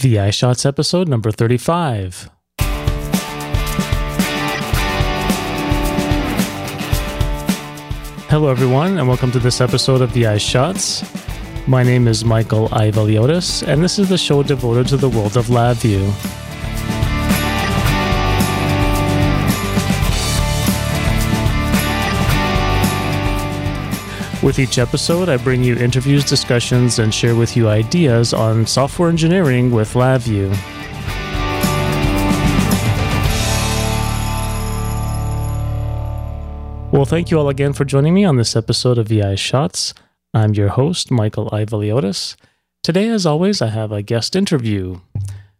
VI Shots episode number 35. Hello, everyone, and welcome to this episode of VI Shots. My name is Michael Aivaliotis, and this is the show devoted to the world of LabVIEW. With each episode, I bring you interviews, discussions, and share with you ideas on software engineering with LabVIEW. Well, thank you all again for joining me on this episode of VI Shots. I'm your host, Michael Aivaliotis. Today, as always, I have a guest interview.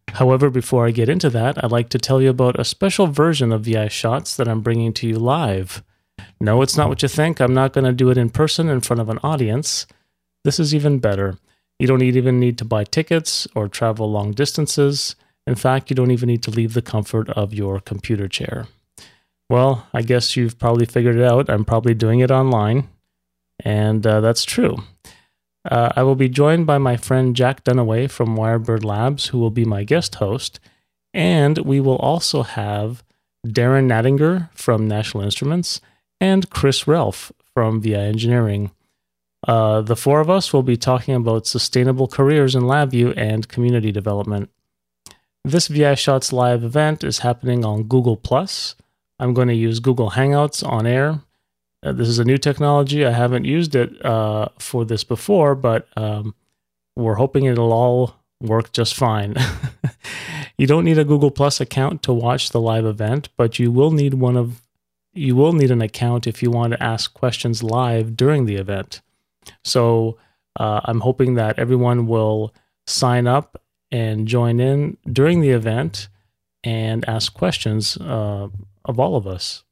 However, before I get into that, I'd like to tell you about a special version of VI Shots that I'm bringing to you live. No, it's not what you think. I'm not going to do it in person in front of an audience. This is even better. You don't even need to buy tickets or travel long distances. In fact, you don't even need to leave the comfort of your computer chair. Well, I guess you've probably figured it out. I'm probably doing it online, and uh, that's true. Uh, I will be joined by my friend Jack Dunaway from Wirebird Labs, who will be my guest host, and we will also have Darren Nattinger from National Instruments and Chris Relf from VI Engineering. Uh, the four of us will be talking about sustainable careers in LabVIEW and community development. This VI Shots live event is happening on Google Plus. I'm going to use Google Hangouts on air. Uh, this is a new technology. I haven't used it uh, for this before, but um, we're hoping it'll all work just fine. you don't need a Google Plus account to watch the live event, but you will need one of you will need an account if you want to ask questions live during the event. So uh, I'm hoping that everyone will sign up and join in during the event and ask questions uh, of all of us.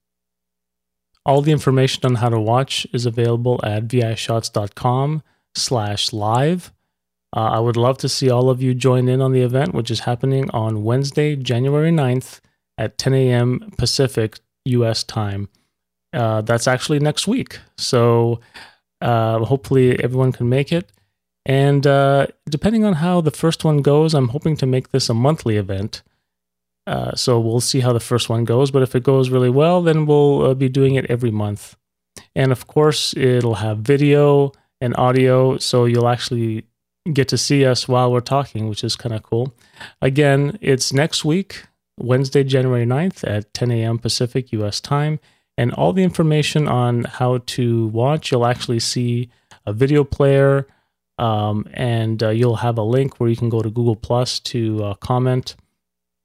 All the information on how to watch is available at vishots.com slash live. Uh, I would love to see all of you join in on the event, which is happening on Wednesday, January 9th at 10 a.m. Pacific, US time. Uh, that's actually next week. So uh, hopefully everyone can make it. And uh, depending on how the first one goes, I'm hoping to make this a monthly event. Uh, so we'll see how the first one goes. But if it goes really well, then we'll uh, be doing it every month. And of course, it'll have video and audio. So you'll actually get to see us while we're talking, which is kind of cool. Again, it's next week. Wednesday, January 9th at 10 a.m. Pacific US time. And all the information on how to watch, you'll actually see a video player, um, and uh, you'll have a link where you can go to Google Plus to uh, comment.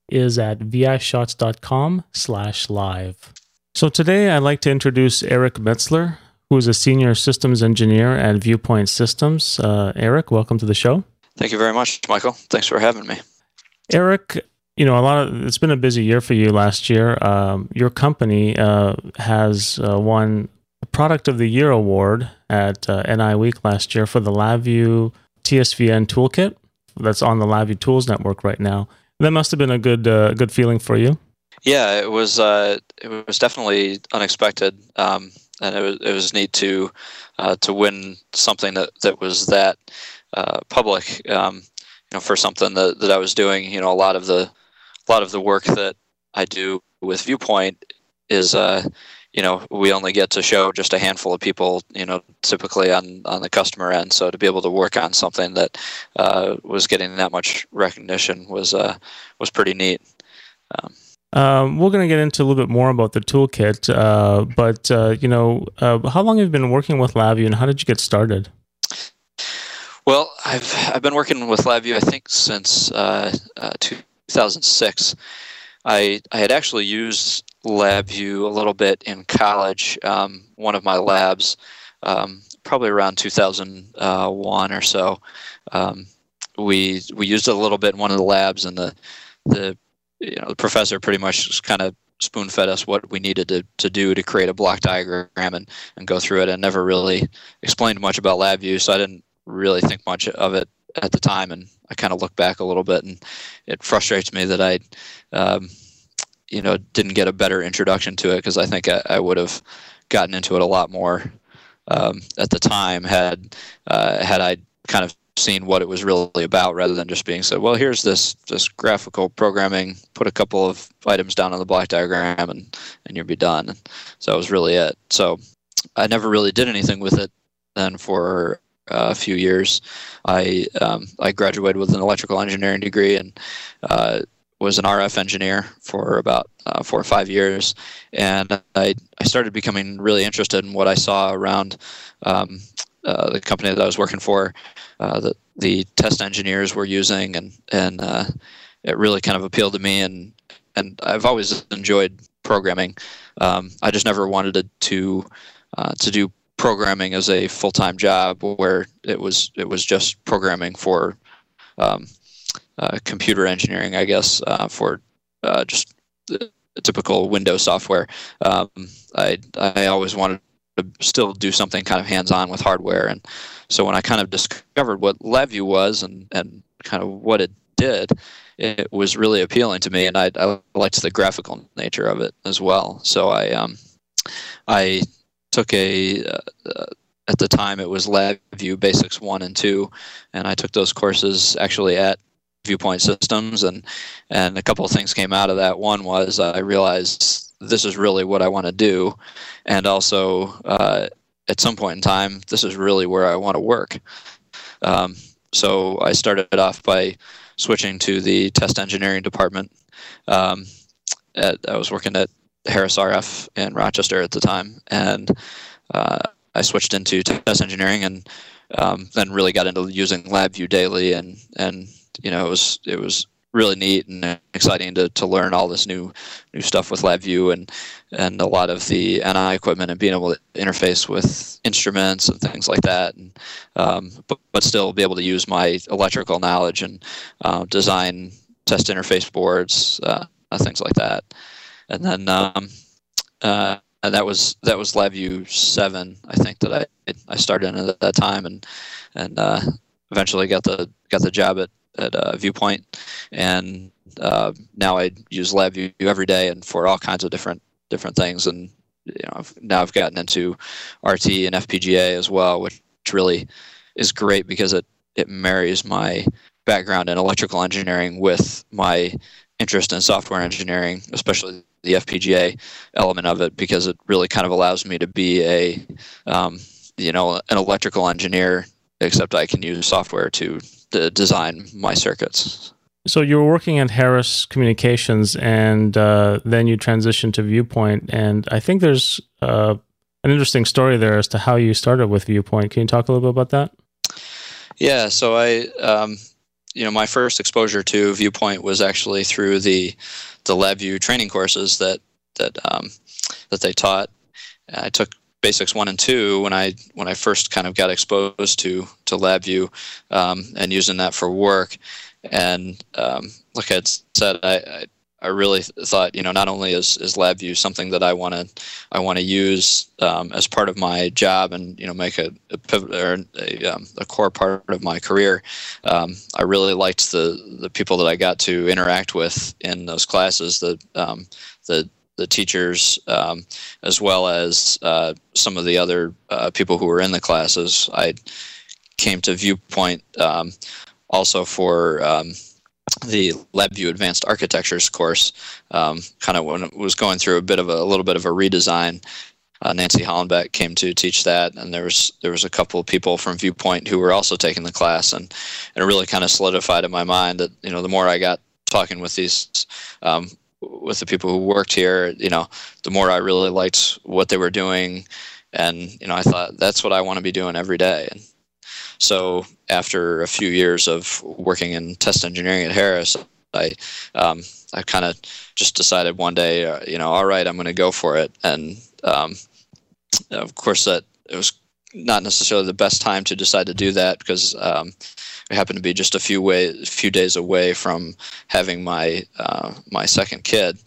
Is at vishots.com slash live. So today I'd like to introduce Eric Metzler, who is a senior systems engineer at Viewpoint Systems. Uh, Eric, welcome to the show. Thank you very much, Michael. Thanks for having me. Eric you know, a lot of it's been a busy year for you last year. Um, your company uh, has uh, won a Product of the Year award at uh, NI Week last year for the LabVIEW TSVN toolkit that's on the LabVIEW Tools Network right now. That must have been a good uh, good feeling for you. Yeah, it was. Uh, it was definitely unexpected, um, and it was it was neat to uh, to win something that that was that public. Um, you know, for something that, that I was doing, you know, a lot of the a lot of the work that I do with Viewpoint is, uh, you know, we only get to show just a handful of people, you know, typically on, on the customer end. So to be able to work on something that uh, was getting that much recognition was uh, was pretty neat. Um, um, we're going to get into a little bit more about the toolkit, uh, but uh, you know, uh, how long have you been working with LabVIEW, and how did you get started? Well, I've I've been working with LabVIEW I think since uh, uh, 2006. I I had actually used LabVIEW a little bit in college. Um, one of my labs, um, probably around 2001 or so, um, we we used it a little bit in one of the labs, and the the you know the professor pretty much just kind of spoon fed us what we needed to, to do to create a block diagram and, and go through it and never really explained much about LabVIEW so I didn't really think much of it at the time, and I kind of look back a little bit, and it frustrates me that I, um, you know, didn't get a better introduction to it because I think I, I, would have gotten into it a lot more um, at the time had uh, had I kind of seen what it was really about rather than just being said, well, here's this this graphical programming, put a couple of items down on the block diagram and and you'll be done. So that was really it. So I never really did anything with it then for a few years. I um, I graduated with an electrical engineering degree and uh, was an RF engineer for about uh, four or five years, and I I started becoming really interested in what I saw around um, uh, the company that I was working for, uh, the the test engineers were using, and and uh, it really kind of appealed to me, and and I've always enjoyed programming. Um, I just never wanted to to, uh, to do programming as a full time job where it was it was just programming for um, uh, computer engineering, I guess, uh, for just typical Windows software. Um, I I always wanted to still do something kind of hands-on with hardware. And so when I kind of discovered what LabVIEW was and, and kind of what it did, it was really appealing to me, and I, I liked the graphical nature of it as well. So I um, I took a uh, at the time it was LabVIEW Basics one and two, and I took those courses actually at Viewpoint Systems, and and a couple of things came out of that. One was I realized this is really what I want to do, and also uh, at some point in time, this is really where I want to work. Um, so I started off by switching to the test engineering department. Um, at, I was working at Harris RF in Rochester at the time, and uh, I switched into test engineering, and um, then really got into using LabVIEW daily, and and you know it was it was really neat and exciting to, to learn all this new new stuff with LabVIEW and and a lot of the NI equipment and being able to interface with instruments and things like that, and um, but, but still be able to use my electrical knowledge and uh, design test interface boards, uh, things like that. And then um, uh, and that was that was LabVIEW seven, I think that I I started in at that time, and and uh, eventually got the got the job at at uh, Viewpoint, and uh, now I use LabVIEW every day and for all kinds of different different things. And you know, I've, now I've gotten into RT and FPGA as well, which really is great because it it marries my background in electrical engineering with my interest in software engineering, especially the FPGA element of it, because it really kind of allows me to be a um, you know an electrical engineer, except I can use software to to design my circuits. So you were working at Harris Communications, and uh, then you transitioned to Viewpoint. And I think there's uh, an interesting story there as to how you started with Viewpoint. Can you talk a little bit about that? Yeah. So I, um, you know, my first exposure to Viewpoint was actually through the the LabVIEW training courses that that um, that they taught. I took basics one and two when I when I first kind of got exposed to to LabVIEW um, and using that for work. And um, like I said, I, I, I really thought you know not only is is LabVIEW something that I want to I want to use um, as part of my job and you know make a, a pivot or a, um, a core part of my career. Um, I really liked the the people that I got to interact with in those classes. The um, the the teachers um, as well as uh, some of the other uh, people who were in the classes. I came to Viewpoint um, also for the LabVIEW Advanced Architectures course. Um, kind of when it was going through a bit of a, a little bit of a redesign. Uh, Nancy Hollenbeck came to teach that, and there was there was a couple of people from Viewpoint who were also taking the class, and, and it really kind of solidified in my mind that you know the more I got talking with these um, with the people who worked here, you know, the more I really liked what they were doing, and you know, I thought that's what I want to be doing every day. And so, after a few years of working in test engineering at Harris, I um, I kind of just decided one day, uh, you know, all right, I'm going to go for it. And um, of course, that it was not necessarily the best time to decide to do that because um, I happened to be just a few way, few days away from having my uh, my second kid,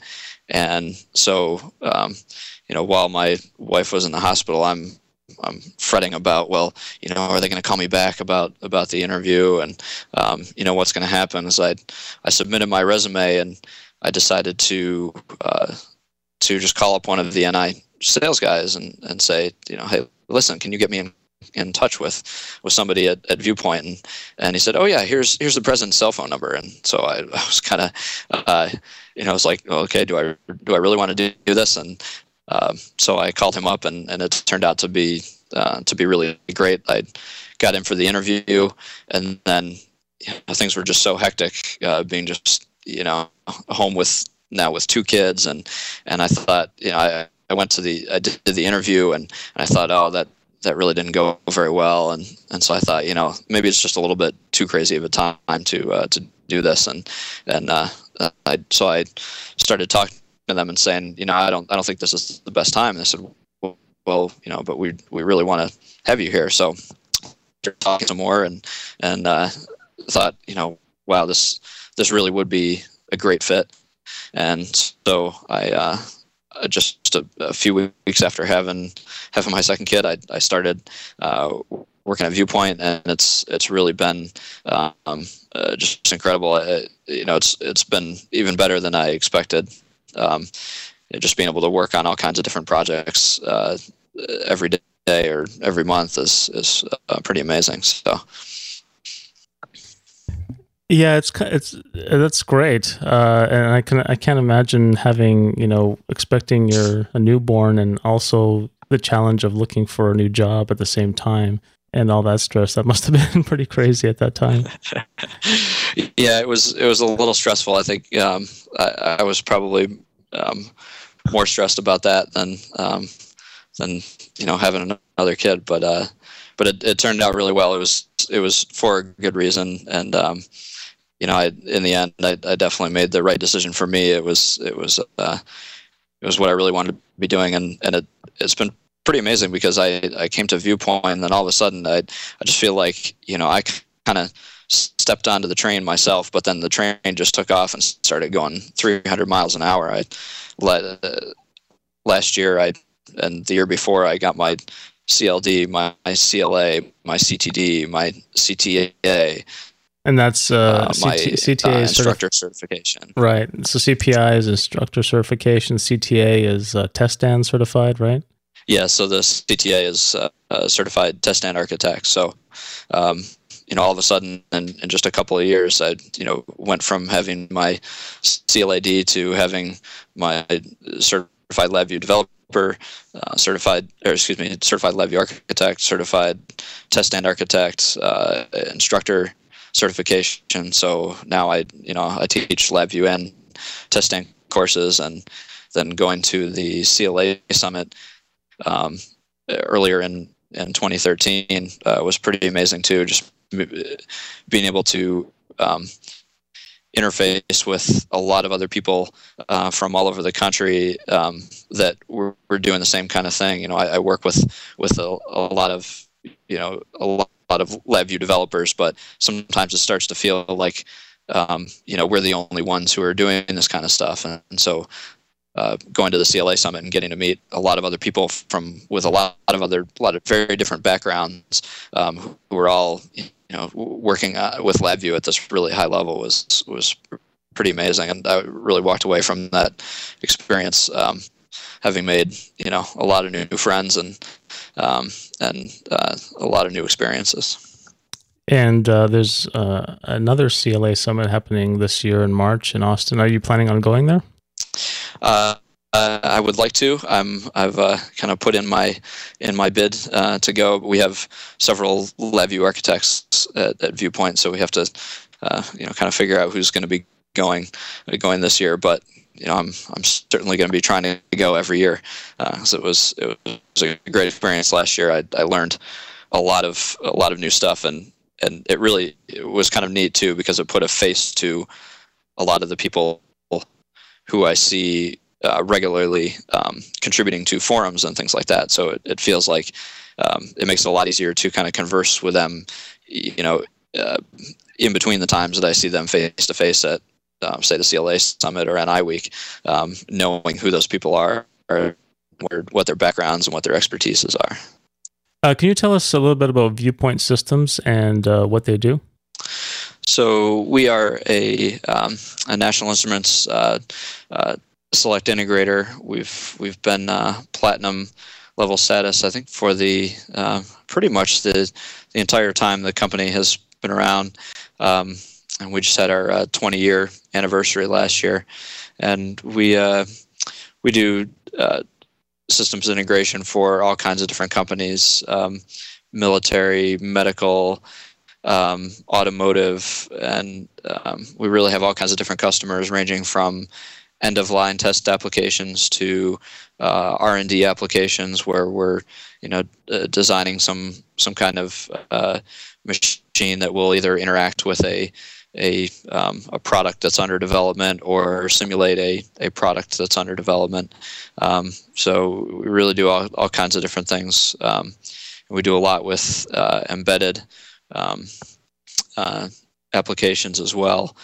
and so um, you know while my wife was in the hospital, I'm I'm fretting about well you know are they going to call me back about about the interview and um, you know what's going to happen is I I submitted my resume and I decided to uh, to just call up one of the NI sales guys and, and say you know hey listen can you get me in in touch with with somebody at, at Viewpoint, and, and he said, "Oh yeah, here's here's the president's cell phone number." And so I, I was kind of, uh, you know, I was like, "Okay, do I do I really want to do, do this?" And um, so I called him up, and, and it turned out to be uh, to be really great. I got in for the interview, and then you know, things were just so hectic, uh, being just you know home with now with two kids, and and I thought you know I I went to the I did the interview, and, and I thought oh that that really didn't go very well, and and so I thought you know maybe it's just a little bit too crazy of a time to uh, to do this, and and uh, I so I started talking to them and saying you know I don't I don't think this is the best time, and they said well, you know, but we we really want to have you here. So talking some more and and uh, thought, you know, wow, this this really would be a great fit. And so I uh, just a, a, few weeks after having having my second kid, I I started uh, working at Viewpoint, and it's it's really been um, uh, just incredible. It, you know, it's it's been even better than I expected. Um, just being able to work on all kinds of different projects uh, every day or every month is is uh, pretty amazing. So. Yeah, it's it's that's great, uh, and I can I can't imagine having you know expecting your a newborn and also the challenge of looking for a new job at the same time and all that stress. That must have been pretty crazy at that time. yeah, it was it was a little stressful. I think um, I, I, was probably um, more stressed about that than um, than you know having another kid. But uh, but it, it turned out really well. It was it was for a good reason, and um, you know, I in the end, I, I definitely made the right decision for me. It was it was uh, it was what I really wanted to be doing, and and it it's been pretty amazing because I I came to Viewpoint, and then all of a sudden, I I just feel like you know I kind of stepped onto the train myself, but then the train just took off and started going 300 miles an hour. I uh, last year I and the year before I got my CLD, my, my CLA, my CTD, my CTA. And that's uh, uh, my CT, CTA uh, instructor certif- certification. Right. So CPI is instructor certification. CTA is uh, TestStand certified, right? Yeah. So the CTA is uh, certified TestStand architect. So, um, you know, all of a sudden, in, in just a couple of years, I, you know, went from having my CLAD to having my certified LabVIEW developer uh, certified, or excuse me, certified LabVIEW architect, certified TestStand architect, uh, instructor certification. So now I, you know, I teach LabVIEW and TestStand courses, and then going to the CLA summit um, earlier in in 2013 uh, was pretty amazing too. Just being able to um, interface with a lot of other people uh, from all over the country um, that we're, we're, doing the same kind of thing. You know, I, I work with with a, a, lot of you know a lot, of LabVIEW developers, but sometimes it starts to feel like um, you know we're the only ones who are doing this kind of stuff, and, and so. Uh, going to the CLA summit and getting to meet a lot of other people from with a lot, of other, lot of very different backgrounds um, who are all you know, working uh, with LabVIEW at this really high level was was pretty amazing, and I really walked away from that experience um, having made you know a lot of new, new friends and um, and uh, a lot of new experiences. And uh, there's uh, another CLA summit happening this year in March in Austin. Are you planning on going there? Uh, I would like to. I'm, I've uh, kind of put in my in my bid uh, to go. We have several LabVIEW architects at, at Viewpoint, so we have to uh, you know kind of figure out who's going to be going going this year. But you know, I'm I'm certainly going to be trying to go every year. Uh, it was it was a great experience last year. I I learned a lot of a lot of new stuff, and and it really it was kind of neat too because it put a face to a lot of the people who I see uh, regularly um, contributing to forums and things like that. So it, it feels like um, it makes it a lot easier to kind of converse with them, you know, uh, in between the times that I see them face to face at, um, say, the CLA Summit or NI Week, um, knowing who those people are, or what their backgrounds and what their expertises are. Uh, can you tell us a little bit about Viewpoint Systems and uh, what they do? So we are a, um, a National Instruments uh, uh, select integrator. We've we've been uh, platinum level status. I think for the uh, pretty much the the entire time the company has been around, um, and we just had our uh, 20 year anniversary last year, and we uh, we do uh, systems integration for all kinds of different companies, um, military, medical. Um, automotive, and um, we really have all kinds of different customers, ranging from end of line test applications to uh, R&D applications where we're you know uh, designing some some kind of uh, machine that will either interact with a a, um, a product that's under development or simulate a, a product that's under development. Um, so we really do all, all kinds of different things. Um, we do a lot with uh, embedded um, uh, applications as well,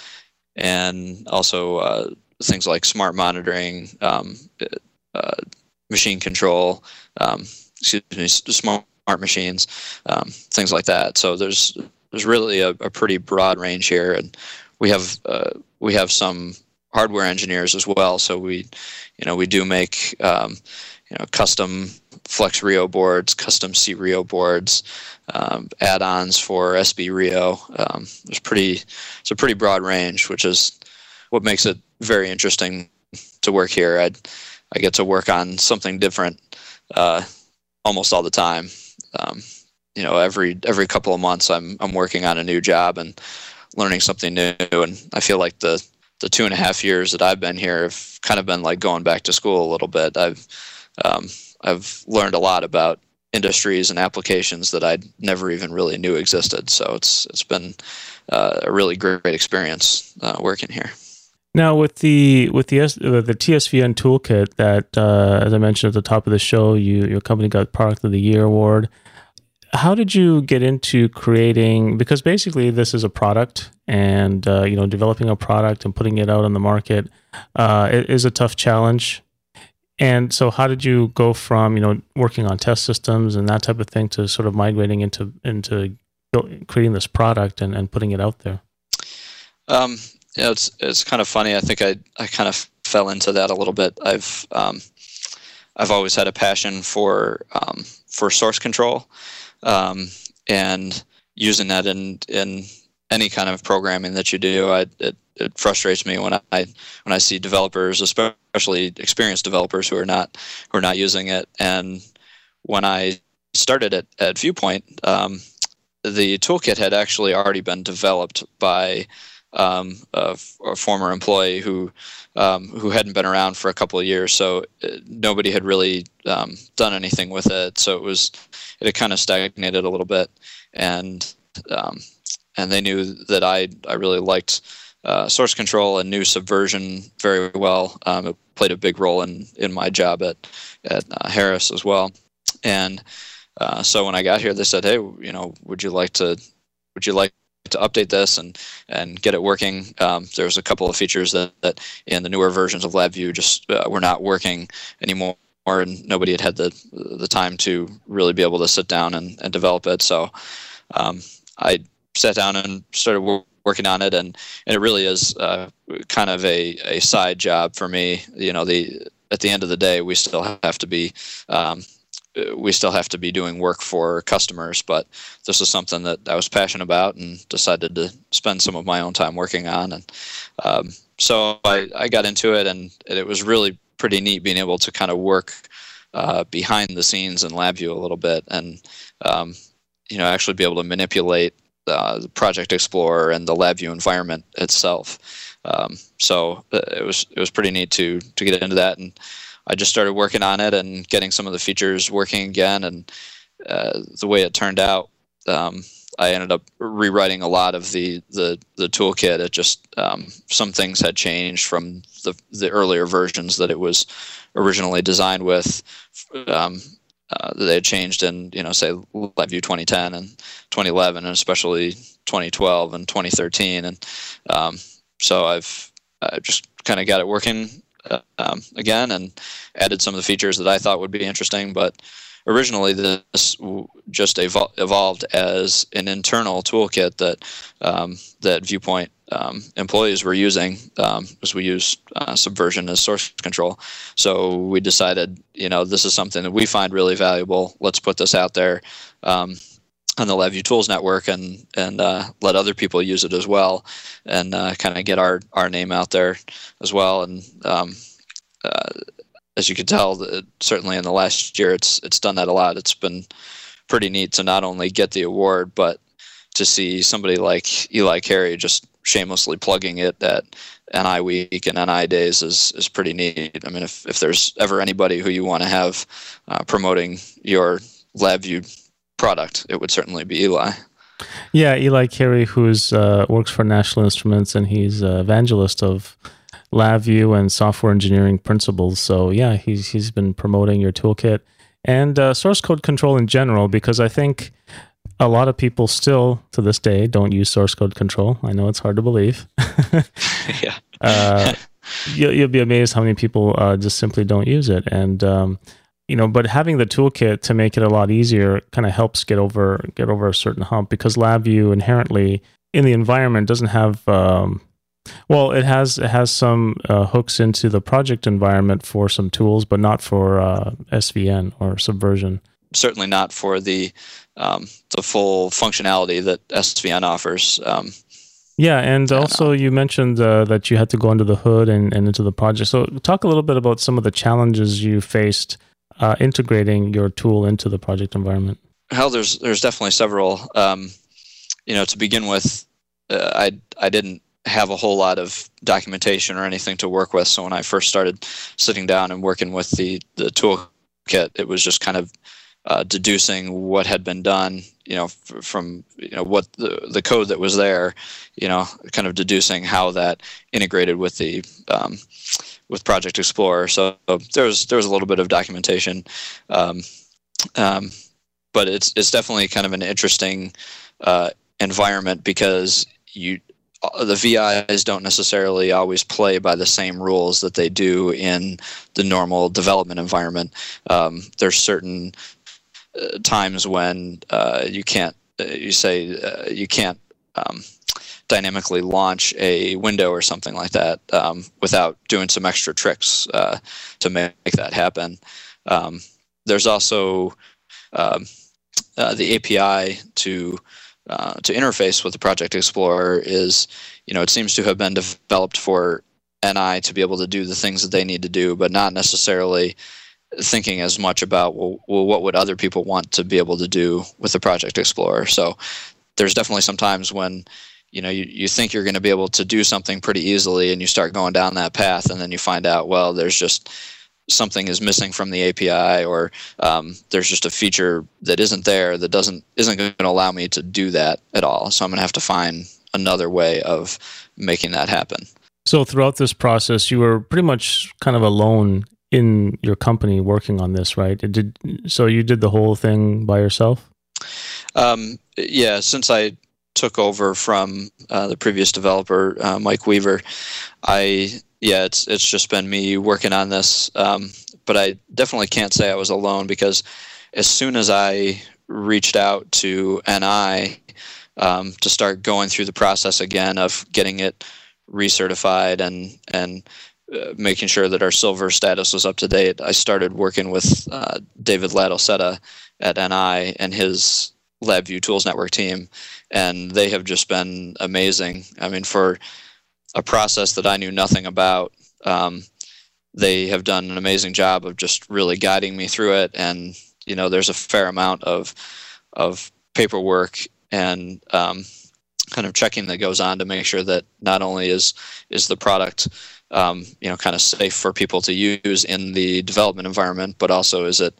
and also uh, things like smart monitoring, um, uh, machine control, um, excuse me, smart machines, um, things like that. So there's there's really a, a pretty broad range here, and we have uh, we have some hardware engineers as well. So we, you know, we do make um, you know custom FlexRIO boards, custom cRIO boards, um, add-ons for sbRIO. Um, pretty it's a pretty broad range, which is what makes it very interesting to work here. I I get to work on something different uh, almost all the time. Um, you know, every every couple of months, I'm I'm working on a new job and learning something new. And I feel like the the two and a half years that I've been here have kind of been like going back to school a little bit. I've um, I've learned a lot about industries and applications that I never even really knew existed. So it's it's been uh, a really great, experience uh, working here. Now, with the with the uh, the TSVN toolkit that, uh, as I mentioned at the top of the show, you your company got Product of the Year award. How did you get into creating? Because basically, this is a product, and uh, you know, developing a product and putting it out on the market uh, is a tough challenge. And so, how did you go from you know working on test systems and that type of thing to sort of migrating into into creating this product and, and putting it out there? Um, yeah, it's it's kind of funny. I think I I kind of fell into that a little bit. I've um, I've always had a passion for um, for source control, um, and using that in in any kind of programming that you do. I, it it frustrates me when I when I see developers, especially experienced developers, who are not who are not using it. And when I started at at Viewpoint, um, the toolkit had actually already been developed by um, a, a, former employee who um, who hadn't been around for a couple of years, so uh, nobody had really um, done anything with it. So it was it had kind of stagnated a little bit, and um, and they knew that I I really liked uh, source control and knew Subversion very well. Um, it played a big role in in my job at at uh, Harris as well, and. Uh, so when I got here, they said, "Hey, you know, would you like to would you like to update this and and get it working. Um, there's a couple of features that, that in the newer versions of LabVIEW just uh, were not working anymore, and nobody had had the the time to really be able to sit down and, and develop it. So um, I sat down and started working on it, and, and it really is uh, kind of a, a side job for me. You know, the at the end of the day, we still have to be um, we still have to be doing work for customers, but this is something that I was passionate about and decided to spend some of my own time working on. And um, so I, I got into it, and it was really pretty neat being able to kind of work uh, behind the scenes in LabVIEW a little bit, and um, you know actually be able to manipulate uh, the Project Explorer and the LabVIEW environment itself. Um, so uh, it was it was pretty neat to to get into that and I just started working on it and getting some of the features working again. And uh, the way it turned out, um, I ended up rewriting a lot of the the, the toolkit. It just um, some things had changed from the the earlier versions that it was originally designed with. Um, uh, they had changed in you know say LabVIEW 2010 and 2011 and especially 2012 and 2013 and um, so I've I just kind of got it working um, again and added some of the features that I thought would be interesting. But originally this just evol- evolved as an internal toolkit that um, that Viewpoint um, employees were using um, as we use uh, Subversion as source control. So we decided, you know, this is something that we find really valuable. Let's put this out there um, on the LabVIEW Tools network and and uh, let other people use it as well, and uh, kind of get our our name out there as well. And um, uh, as you can tell, certainly in the last year, it's it's done that a lot. It's been pretty neat to not only get the award, but to see somebody like Eli Kerry just shamelessly plugging it at NI Week and NI Days is is pretty neat. I mean, if if there's ever anybody who you want to have uh, promoting your LabVIEW product, it would certainly be Eli. Yeah, Eli Kerry, who's uh, works for National Instruments, and he's an evangelist of LabVIEW and software engineering principles. So yeah, he's he's been promoting your toolkit and uh, source code control in general because I think a lot of people still to this day don't use source code control. I know it's hard to believe. yeah. uh, you'll, you'll, be amazed how many people uh, just simply don't use it, and um, you know, but having the toolkit to make it a lot easier kind of helps get over get over a certain hump because LabVIEW inherently in the environment doesn't have um, well, it has it has some uh, hooks into the project environment for some tools, but not for uh, SVN or Subversion. Certainly not for the um, the full functionality that SVN offers. Um, yeah, and also you mentioned uh, that you had to go under the hood and, and into the project. So talk a little bit about some of the challenges you faced uh, integrating your tool into the project environment. Hell, there's there's definitely several. Um, you know, to begin with, uh, I I didn't have a whole lot of documentation or anything to work with. So when I first started sitting down and working with the the toolkit, it was just kind of uh, deducing what had been done, you know, f- from you know what the the code that was there, you know, kind of deducing how that integrated with the um, with Project Explorer. So there was there was a little bit of documentation, um, um, but it's it's definitely kind of an interesting uh, environment because you uh, the VIs don't necessarily always play by the same rules that they do in the normal development environment. Um, there's certain uh, times when uh, you can't, uh, you say uh, you can't um, dynamically launch a window or something like that um, without doing some extra tricks uh, to make that happen. Um, there's also um, the API to uh, to interface with the Project Explorer is, you know, it seems to have been developed for NI to be able to do the things that they need to do, but not necessarily thinking as much about well, well what would other people want to be able to do with the Project Explorer. So there's definitely some times when you know you, you think you're going to be able to do something pretty easily and you start going down that path and then you find out well there's just something is missing from the API or um, there's just a feature that isn't there that doesn't isn't going to allow me to do that at all. So I'm going to have to find another way of making that happen. So throughout this process, you were pretty much kind of alone in your company working on this, right? It did so you did the whole thing by yourself? Um, yeah, since I took over from uh, the previous developer, uh, Mike Weaver, I yeah, it's it's just been me working on this. Um, but I definitely can't say I was alone because as soon as I reached out to NI um, to start going through the process again of getting it recertified and and uh, making sure that our silver status was up to date, I started working with uh, David Ladolcetta at NI and his LabVIEW Tools Network team, and they have just been amazing. I mean, for a process that I knew nothing about. Um, they have done an amazing job of just really guiding me through it, and you know, there's a fair amount of of paperwork and um, kind of checking that goes on to make sure that not only is is the product um, you know kind of safe for people to use in the development environment, but also is it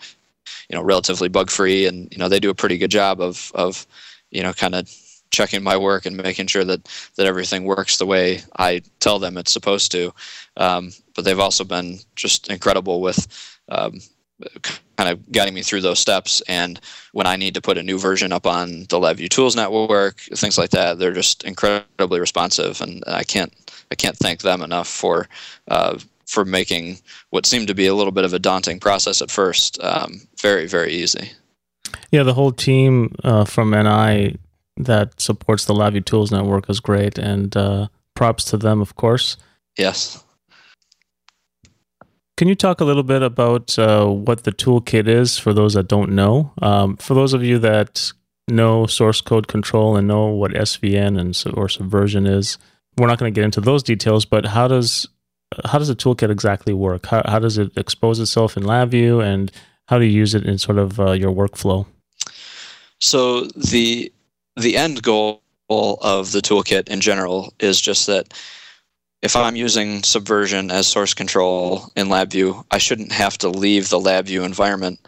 you know relatively bug free, and you know they do a pretty good job of of you know kind of checking my work and making sure that that everything works the way I tell them it's supposed to. Um, but they've also been just incredible with um, kind of guiding me through those steps. And when I need to put a new version up on the LabVIEW Tools Network, things like that, they're just incredibly responsive, and I can't I can't thank them enough for uh, for making what seemed to be a little bit of a daunting process at first um, very very easy. Yeah, the whole team uh, from NI that supports the LabVIEW Tools Network is great, and uh, props to them, of course. Yes. Can you talk a little bit about uh, what the toolkit is for those that don't know? Um, for those of you that know source code control and know what SVN and or Subversion is, we're not going to get into those details. But how does how does the toolkit exactly work? How, how does it expose itself in LabVIEW, and how do you use it in sort of uh, your workflow? So the the end goal of the toolkit in general is just that if I'm using Subversion as source control in LabVIEW, I shouldn't have to leave the LabVIEW environment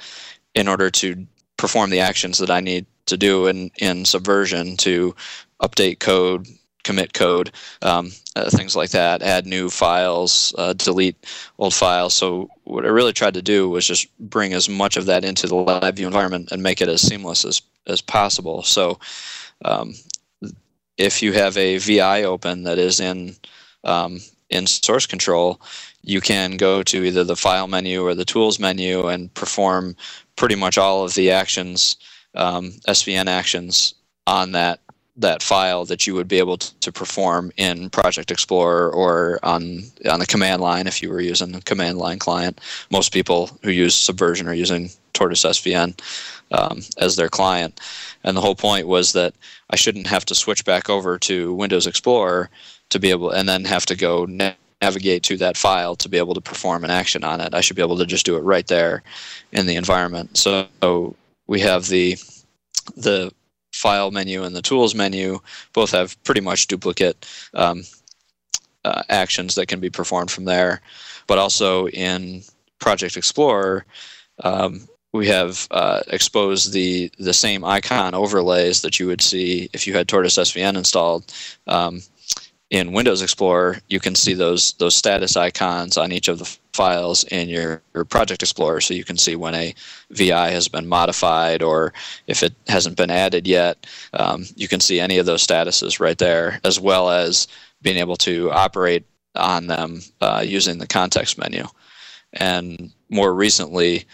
in order to perform the actions that I need to do in, in Subversion to update code, commit code, um, uh, things like that, add new files, uh, delete old files. So what I really tried to do was just bring as much of that into the LabVIEW environment and make it as seamless as, as possible. So um, if you have a VI open that is in um, in source control, you can go to either the file menu or the tools menu and perform pretty much all of the actions, um, SVN actions on that that file that you would be able to, perform in Project Explorer or on on the command line if you were using the command line client. Most people who use Subversion are using TortoiseSVN um, as their client, and the whole point was that I shouldn't have to switch back over to Windows Explorer to be able and then have to go na- navigate to that file to be able to perform an action on it. I should be able to just do it right there in the environment. So we have the the file menu and the tools menu both have pretty much duplicate um, uh, actions that can be performed from there. But also in Project Explorer, um, we have uh, exposed the the same icon overlays that you would see if you had TortoiseSVN installed. Um, in Windows Explorer, you can see those those status icons on each of the files in your, your Project Explorer, so you can see when a VI has been modified or if it hasn't been added yet. Um, you can see any of those statuses right there, as well as being able to operate on them uh, using the context menu. And more recently,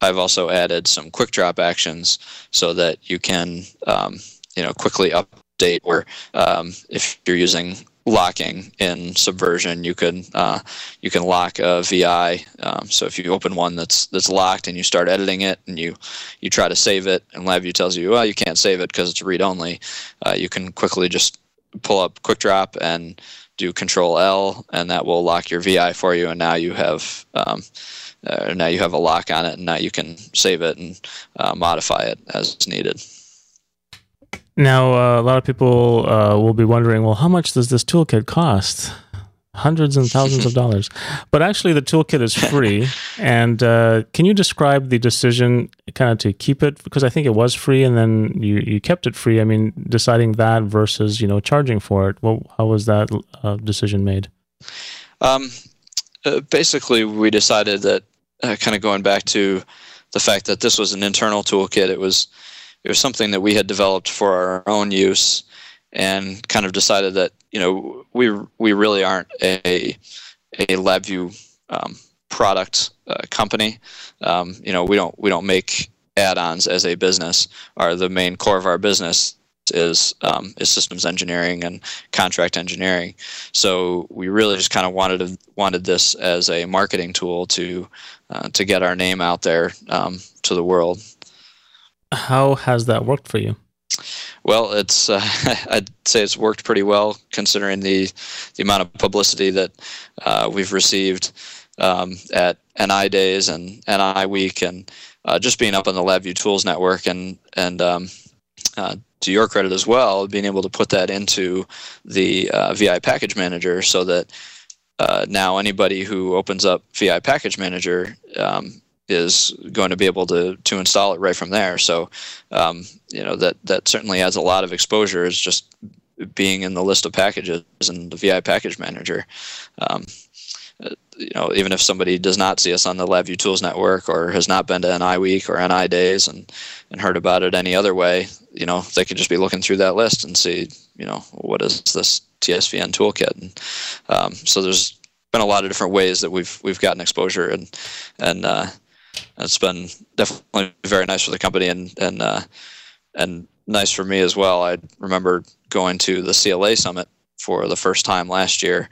I've also added some quick drop actions so that you can um, you know quickly update or um, if you're using locking in Subversion. You can uh, you can lock a VI. Um, so if you open one that's that's locked and you start editing it and you you try to save it and LabVIEW tells you well you can't save it because it's read only, uh, you can quickly just pull up Quick Drop and do Control L and that will lock your VI for you and now you have. Um, uh, now you have a lock on it, and now you can save it and uh, modify it as needed. Now, uh, a lot of people uh, will be wondering, well, how much does this toolkit cost? Hundreds and thousands of dollars. But actually, the toolkit is free. and uh, can you describe the decision kind of to keep it? Because I think it was free and then you, you kept it free. I mean, deciding that versus, you know, charging for it. Well, how was that uh, decision made? Um, uh, basically, we decided that uh, kind of going back to the fact that this was an internal toolkit, it was it was something that we had developed for our own use and kind of decided that you know we we really aren't a a LabVIEW um, product uh, company. Um, you know we don't we don't make add-ons as a business. Are the main core of our business is um, is systems engineering and contract engineering. So we really just kind of wanted to, wanted this as a marketing tool to uh, to get our name out there um, to the world. How has that worked for you? Well, it's uh, I'd say it's worked pretty well considering the the amount of publicity that uh, we've received um, at NI Days and NI Week, and uh, just being up on the LabVIEW Tools Network, and and um, uh, to your credit as well, being able to put that into the uh, VI Package Manager, so that uh, now anybody who opens up VI Package Manager um, is going to be able to to install it right from there. So, um, you know that that certainly adds a lot of exposure. Is just being in the list of packages and the VI package manager. Um, you know, even if somebody does not see us on the LabVIEW Tools Network or has not been to NI Week or NI Days and and heard about it any other way, you know, they could just be looking through that list and see, you know, what is this TSVN toolkit? And um, so there's been a lot of different ways that we've we've gotten exposure and and uh, it's been definitely very nice for the company and and uh, and nice for me as well. I remember going to the CLA summit for the first time last year,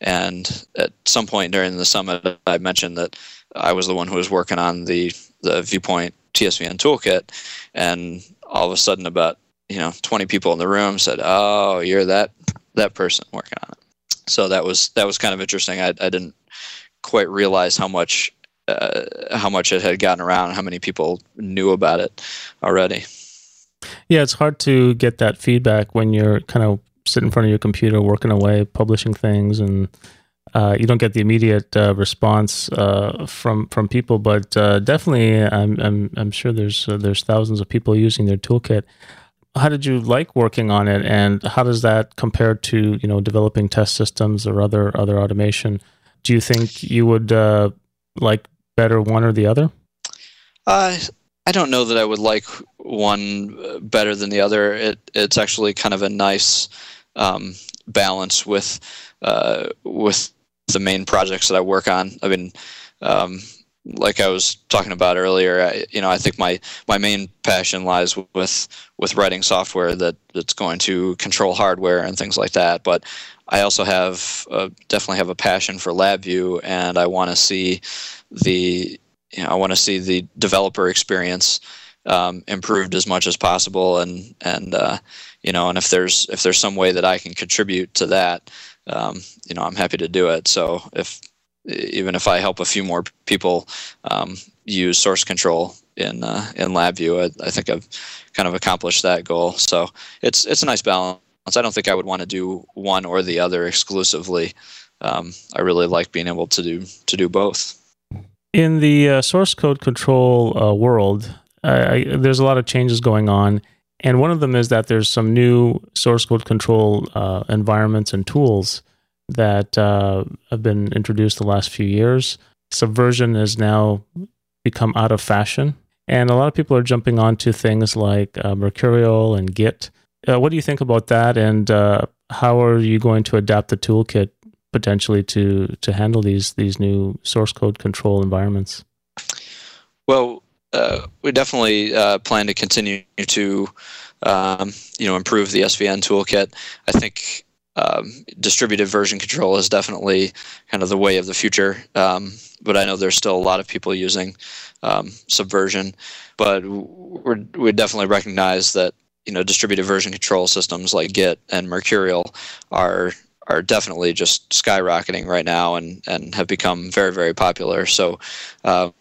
and at some point during the summit, I mentioned that I was the one who was working on the the Viewpoint TSVN toolkit, and all of a sudden, about you know 20 people in the room said, "Oh, you're that that person working on it." So that was that was kind of interesting. I, I didn't quite realize how much uh, how much it had gotten around, how many people knew about it already. Yeah, it's hard to get that feedback when you're kind of sitting in front of your computer, working away, publishing things, and uh, you don't get the immediate uh, response uh, from from people. But uh, definitely, I'm I'm I'm sure there's uh, there's thousands of people using their toolkit. How did you like working on it, and how does that compare to you know developing test systems or other other automation? Do you think you would like better one or the other? Uh, I don't know that I would like one better than the other. It it's actually kind of a nice um, balance with uh, with the main projects that I work on. I mean, um, like I was talking about earlier, I, you know, I think my my main passion lies with with writing software that that's going to control hardware and things like that. But I also have uh, definitely have a passion for LabVIEW, and I want to see the you know, I want to see the developer experience um, improved as much as possible, and and uh, you know, and if there's if there's some way that I can contribute to that, um, you know, I'm happy to do it. So if even if I help a few more people um, use source control in uh, in LabVIEW, I, I, think I've kind of accomplished that goal. So it's it's a nice balance. I don't think I would want to do one or the other exclusively. Um, I really like being able to do to do both. In the uh, source code control uh, world, I, there's a lot of changes going on, and one of them is that there's some new source code control uh, environments and tools that uh, have been introduced the last few years. Subversion has now become out of fashion, and a lot of people are jumping onto things like uh, Mercurial and Git. Uh, what do you think about that, and how are you going to adapt the toolkit potentially to to handle these these new source code control environments? Well, uh, we definitely uh, plan to continue to um, you know improve the SVN toolkit. I think um, distributed version control is definitely kind of the way of the future. Um, but I know there's still a lot of people using um, Subversion. But we definitely recognize that you know distributed version control systems like Git and Mercurial are are definitely just skyrocketing right now and, and have become very, very popular. So um,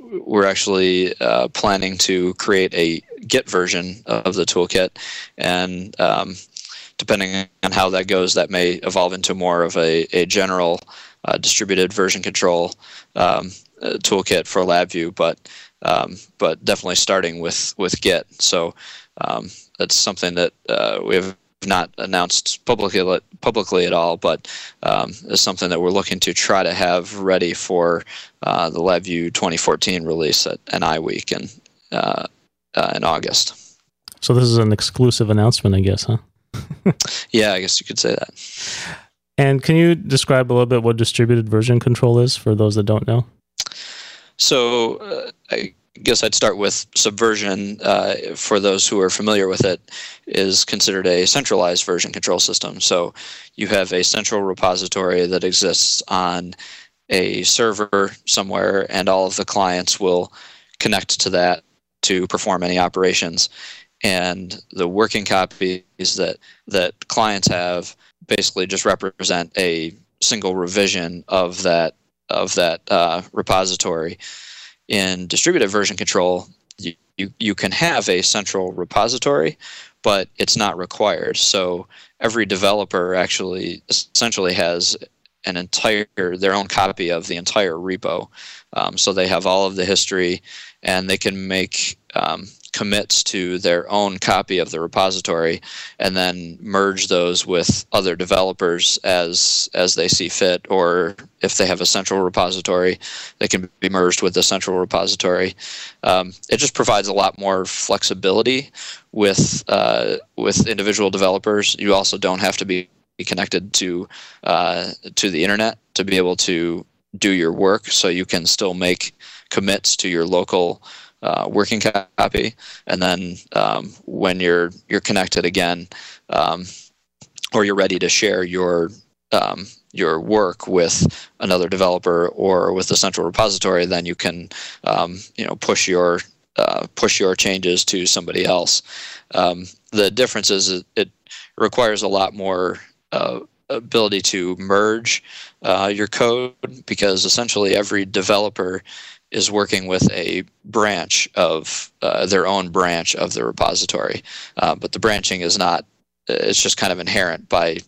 we're actually uh, planning to create a Git version of the toolkit. And um, depending on how that goes, that may evolve into more of a, a general uh, distributed version control um, uh, toolkit for LabVIEW, but um, but definitely starting with, with Git. So um, that's something that uh, we have not announced publicly publicly at all, but um, is something that we're looking to try to have ready for uh, the LabVIEW 2014 release at NI Week in uh, uh, in August. So this is an exclusive announcement, I guess, huh? yeah, I guess you could say that. And can you describe a little bit what distributed version control is for those that don't know? So uh, I guess I'd start with subversion. Uh, for those who are familiar with it, is considered a centralized version control system. So you have a central repository that exists on a server somewhere, and all of the clients will connect to that to perform any operations. And the working copies that that clients have basically just represent a single revision of that of that uh, repository in distributed version control, you, you, can have a central repository, but it's not required. So every developer actually essentially has an entire their own copy of the entire repo. Um, so they have all of the history, and they can make um, commits to their own copy of the repository and then merge those with other developers as as they see fit or if they have a central repository they can be merged with the central repository. Um, it just provides a lot more flexibility with uh, with individual developers. You also don't have to be connected to uh, to the internet to be able to do your work, so you can still make commits to your local uh, working copy, and then um, when you're you're connected again, um, or you're ready to share your um, your work with another developer or with the central repository, then you can um, you know push your uh, push your changes to somebody else. Um, the difference is it, requires a lot more uh, ability to merge uh, your code because essentially every developer is working with a branch of uh, their own branch of the repository, uh, but the branching is not. It's just kind of inherent by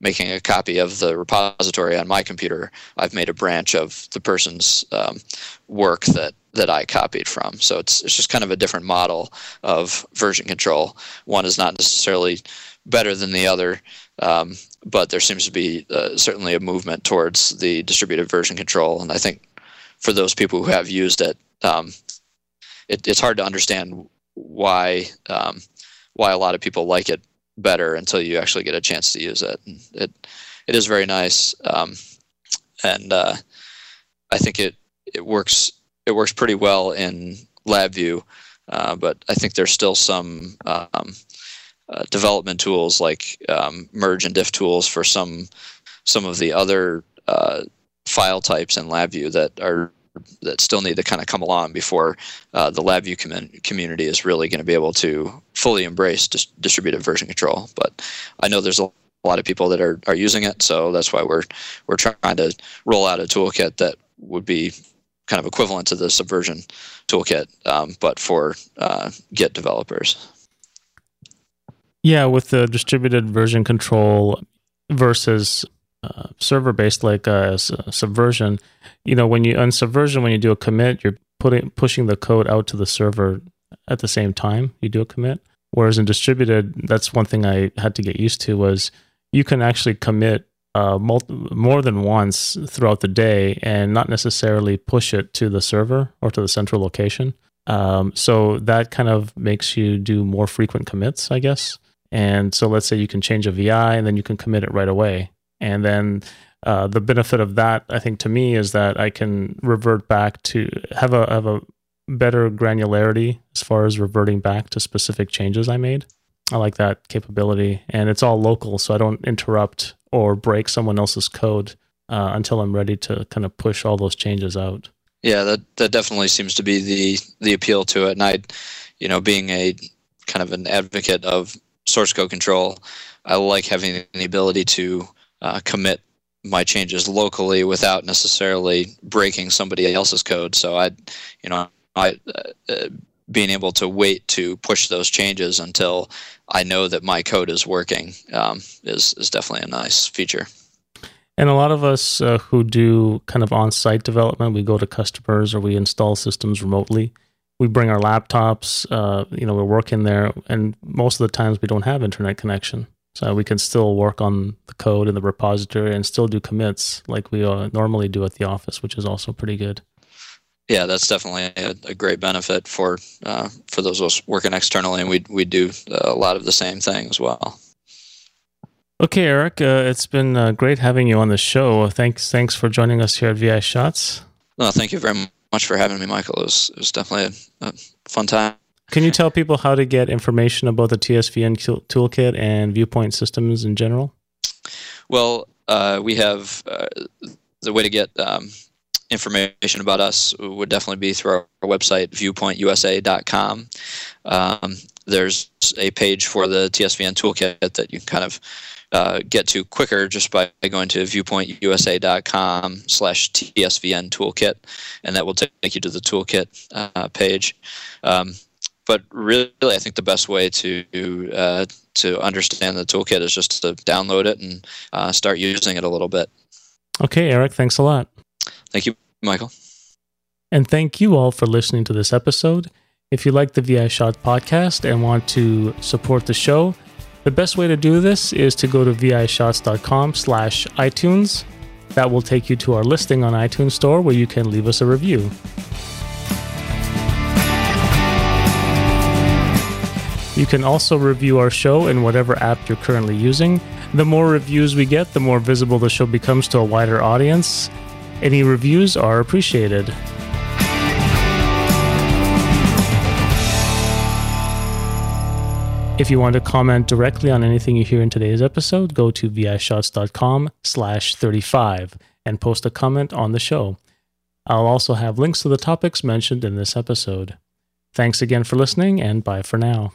making a copy of the repository on my computer. I've made a branch of the person's um, work that that I copied from. So it's it's just kind of a different model of version control. One is not necessarily better than the other, um, but there seems to be uh, certainly a movement towards the distributed version control. And I think for those people who have used it, um, it it's hard to understand why um, why a lot of people like it better until you actually get a chance to use it. it it is very nice, um, and uh, I think it it works it works pretty well in LabVIEW, uh, but I think there's still some um, uh, development tools like um, merge and diff tools for some some of the other uh, file types in LabVIEW that are that still need to kind of come along before uh, the LabVIEW com- community is really going to be able to fully embrace dis- distributed version control. But I know there's a lot of people that are, are using it, so that's why we're we're trying to roll out a toolkit that would be kind of equivalent to the Subversion toolkit, um, but for uh, Git developers. Yeah, with the distributed version control versus uh, server based like uh, Subversion, you know, when you on Subversion, when you do a commit, you're putting pushing the code out to the server at the same time you do a commit. Whereas in distributed, that's one thing I had to get used to was you can actually commit uh, more than once throughout the day and not necessarily push it to the server or to the central location. Um, so that kind of makes you do more frequent commits, I guess. And so let's say you can change a VI and then you can commit it right away. And then uh, the benefit of that, I think, to me, is that I can revert back to have a have a better granularity as far as reverting back to specific changes I made. I like that capability, and it's all local, so I don't interrupt or break someone else's code uh, until I'm ready to kind of push all those changes out. Yeah, that that definitely seems to be the the appeal to it. And I, you know, being a kind of an advocate of source code control, I like having the ability to uh, commit my changes locally without necessarily breaking somebody else's code. So I, you know, I uh, being able to wait to push those changes until I know that my code is working um, is is definitely a nice feature. And a lot of us uh, who do kind of on-site development, we go to customers or we install systems remotely. We bring our laptops, uh, you know, we're working there, and most of the times we don't have internet connection, so we can still work on the code in the repository and still do commits like we uh, normally do at the office, which is also pretty good yeah, that's definitely a, a great benefit for uh, for those of us working externally, and we we do a lot of the same thing as well. Okay, Eric, uh, it's been uh, great having you on the show. Thanks, thanks for joining us here at VI Shots. No, thank you very much for having me, Michael. It was, it was definitely a, a fun time. Can you tell people how to get information about the TSVN toolkit and viewpoint systems in general? Well, uh, we have uh, the way to get um, information about us would definitely be through our, website, viewpointusa.com. Um, there's a page for the TSVN toolkit that you can kind of uh, get to quicker just by going to viewpointusa.com slash tsvn toolkit and that will take you to the toolkit uh, page um, but really i think the best way to uh, to understand the toolkit is just to download it and uh, start using it a little bit okay eric thanks a lot Thank you, Michael. And thank you all for listening to this episode. If you like the VI Shot podcast and want to support the show, the best way to do this is to go to vishots.com slash iTunes. That will take you to our listing on iTunes Store where you can leave us a review. You can also review our show in whatever app you're currently using. The more reviews we get, the more visible the show becomes to a wider audience. Any reviews are appreciated. If you want to comment directly on anything you hear in today's episode, go to vishots.com slash 35 and post a comment on the show. I'll also have links to the topics mentioned in this episode. Thanks again for listening, and bye for now.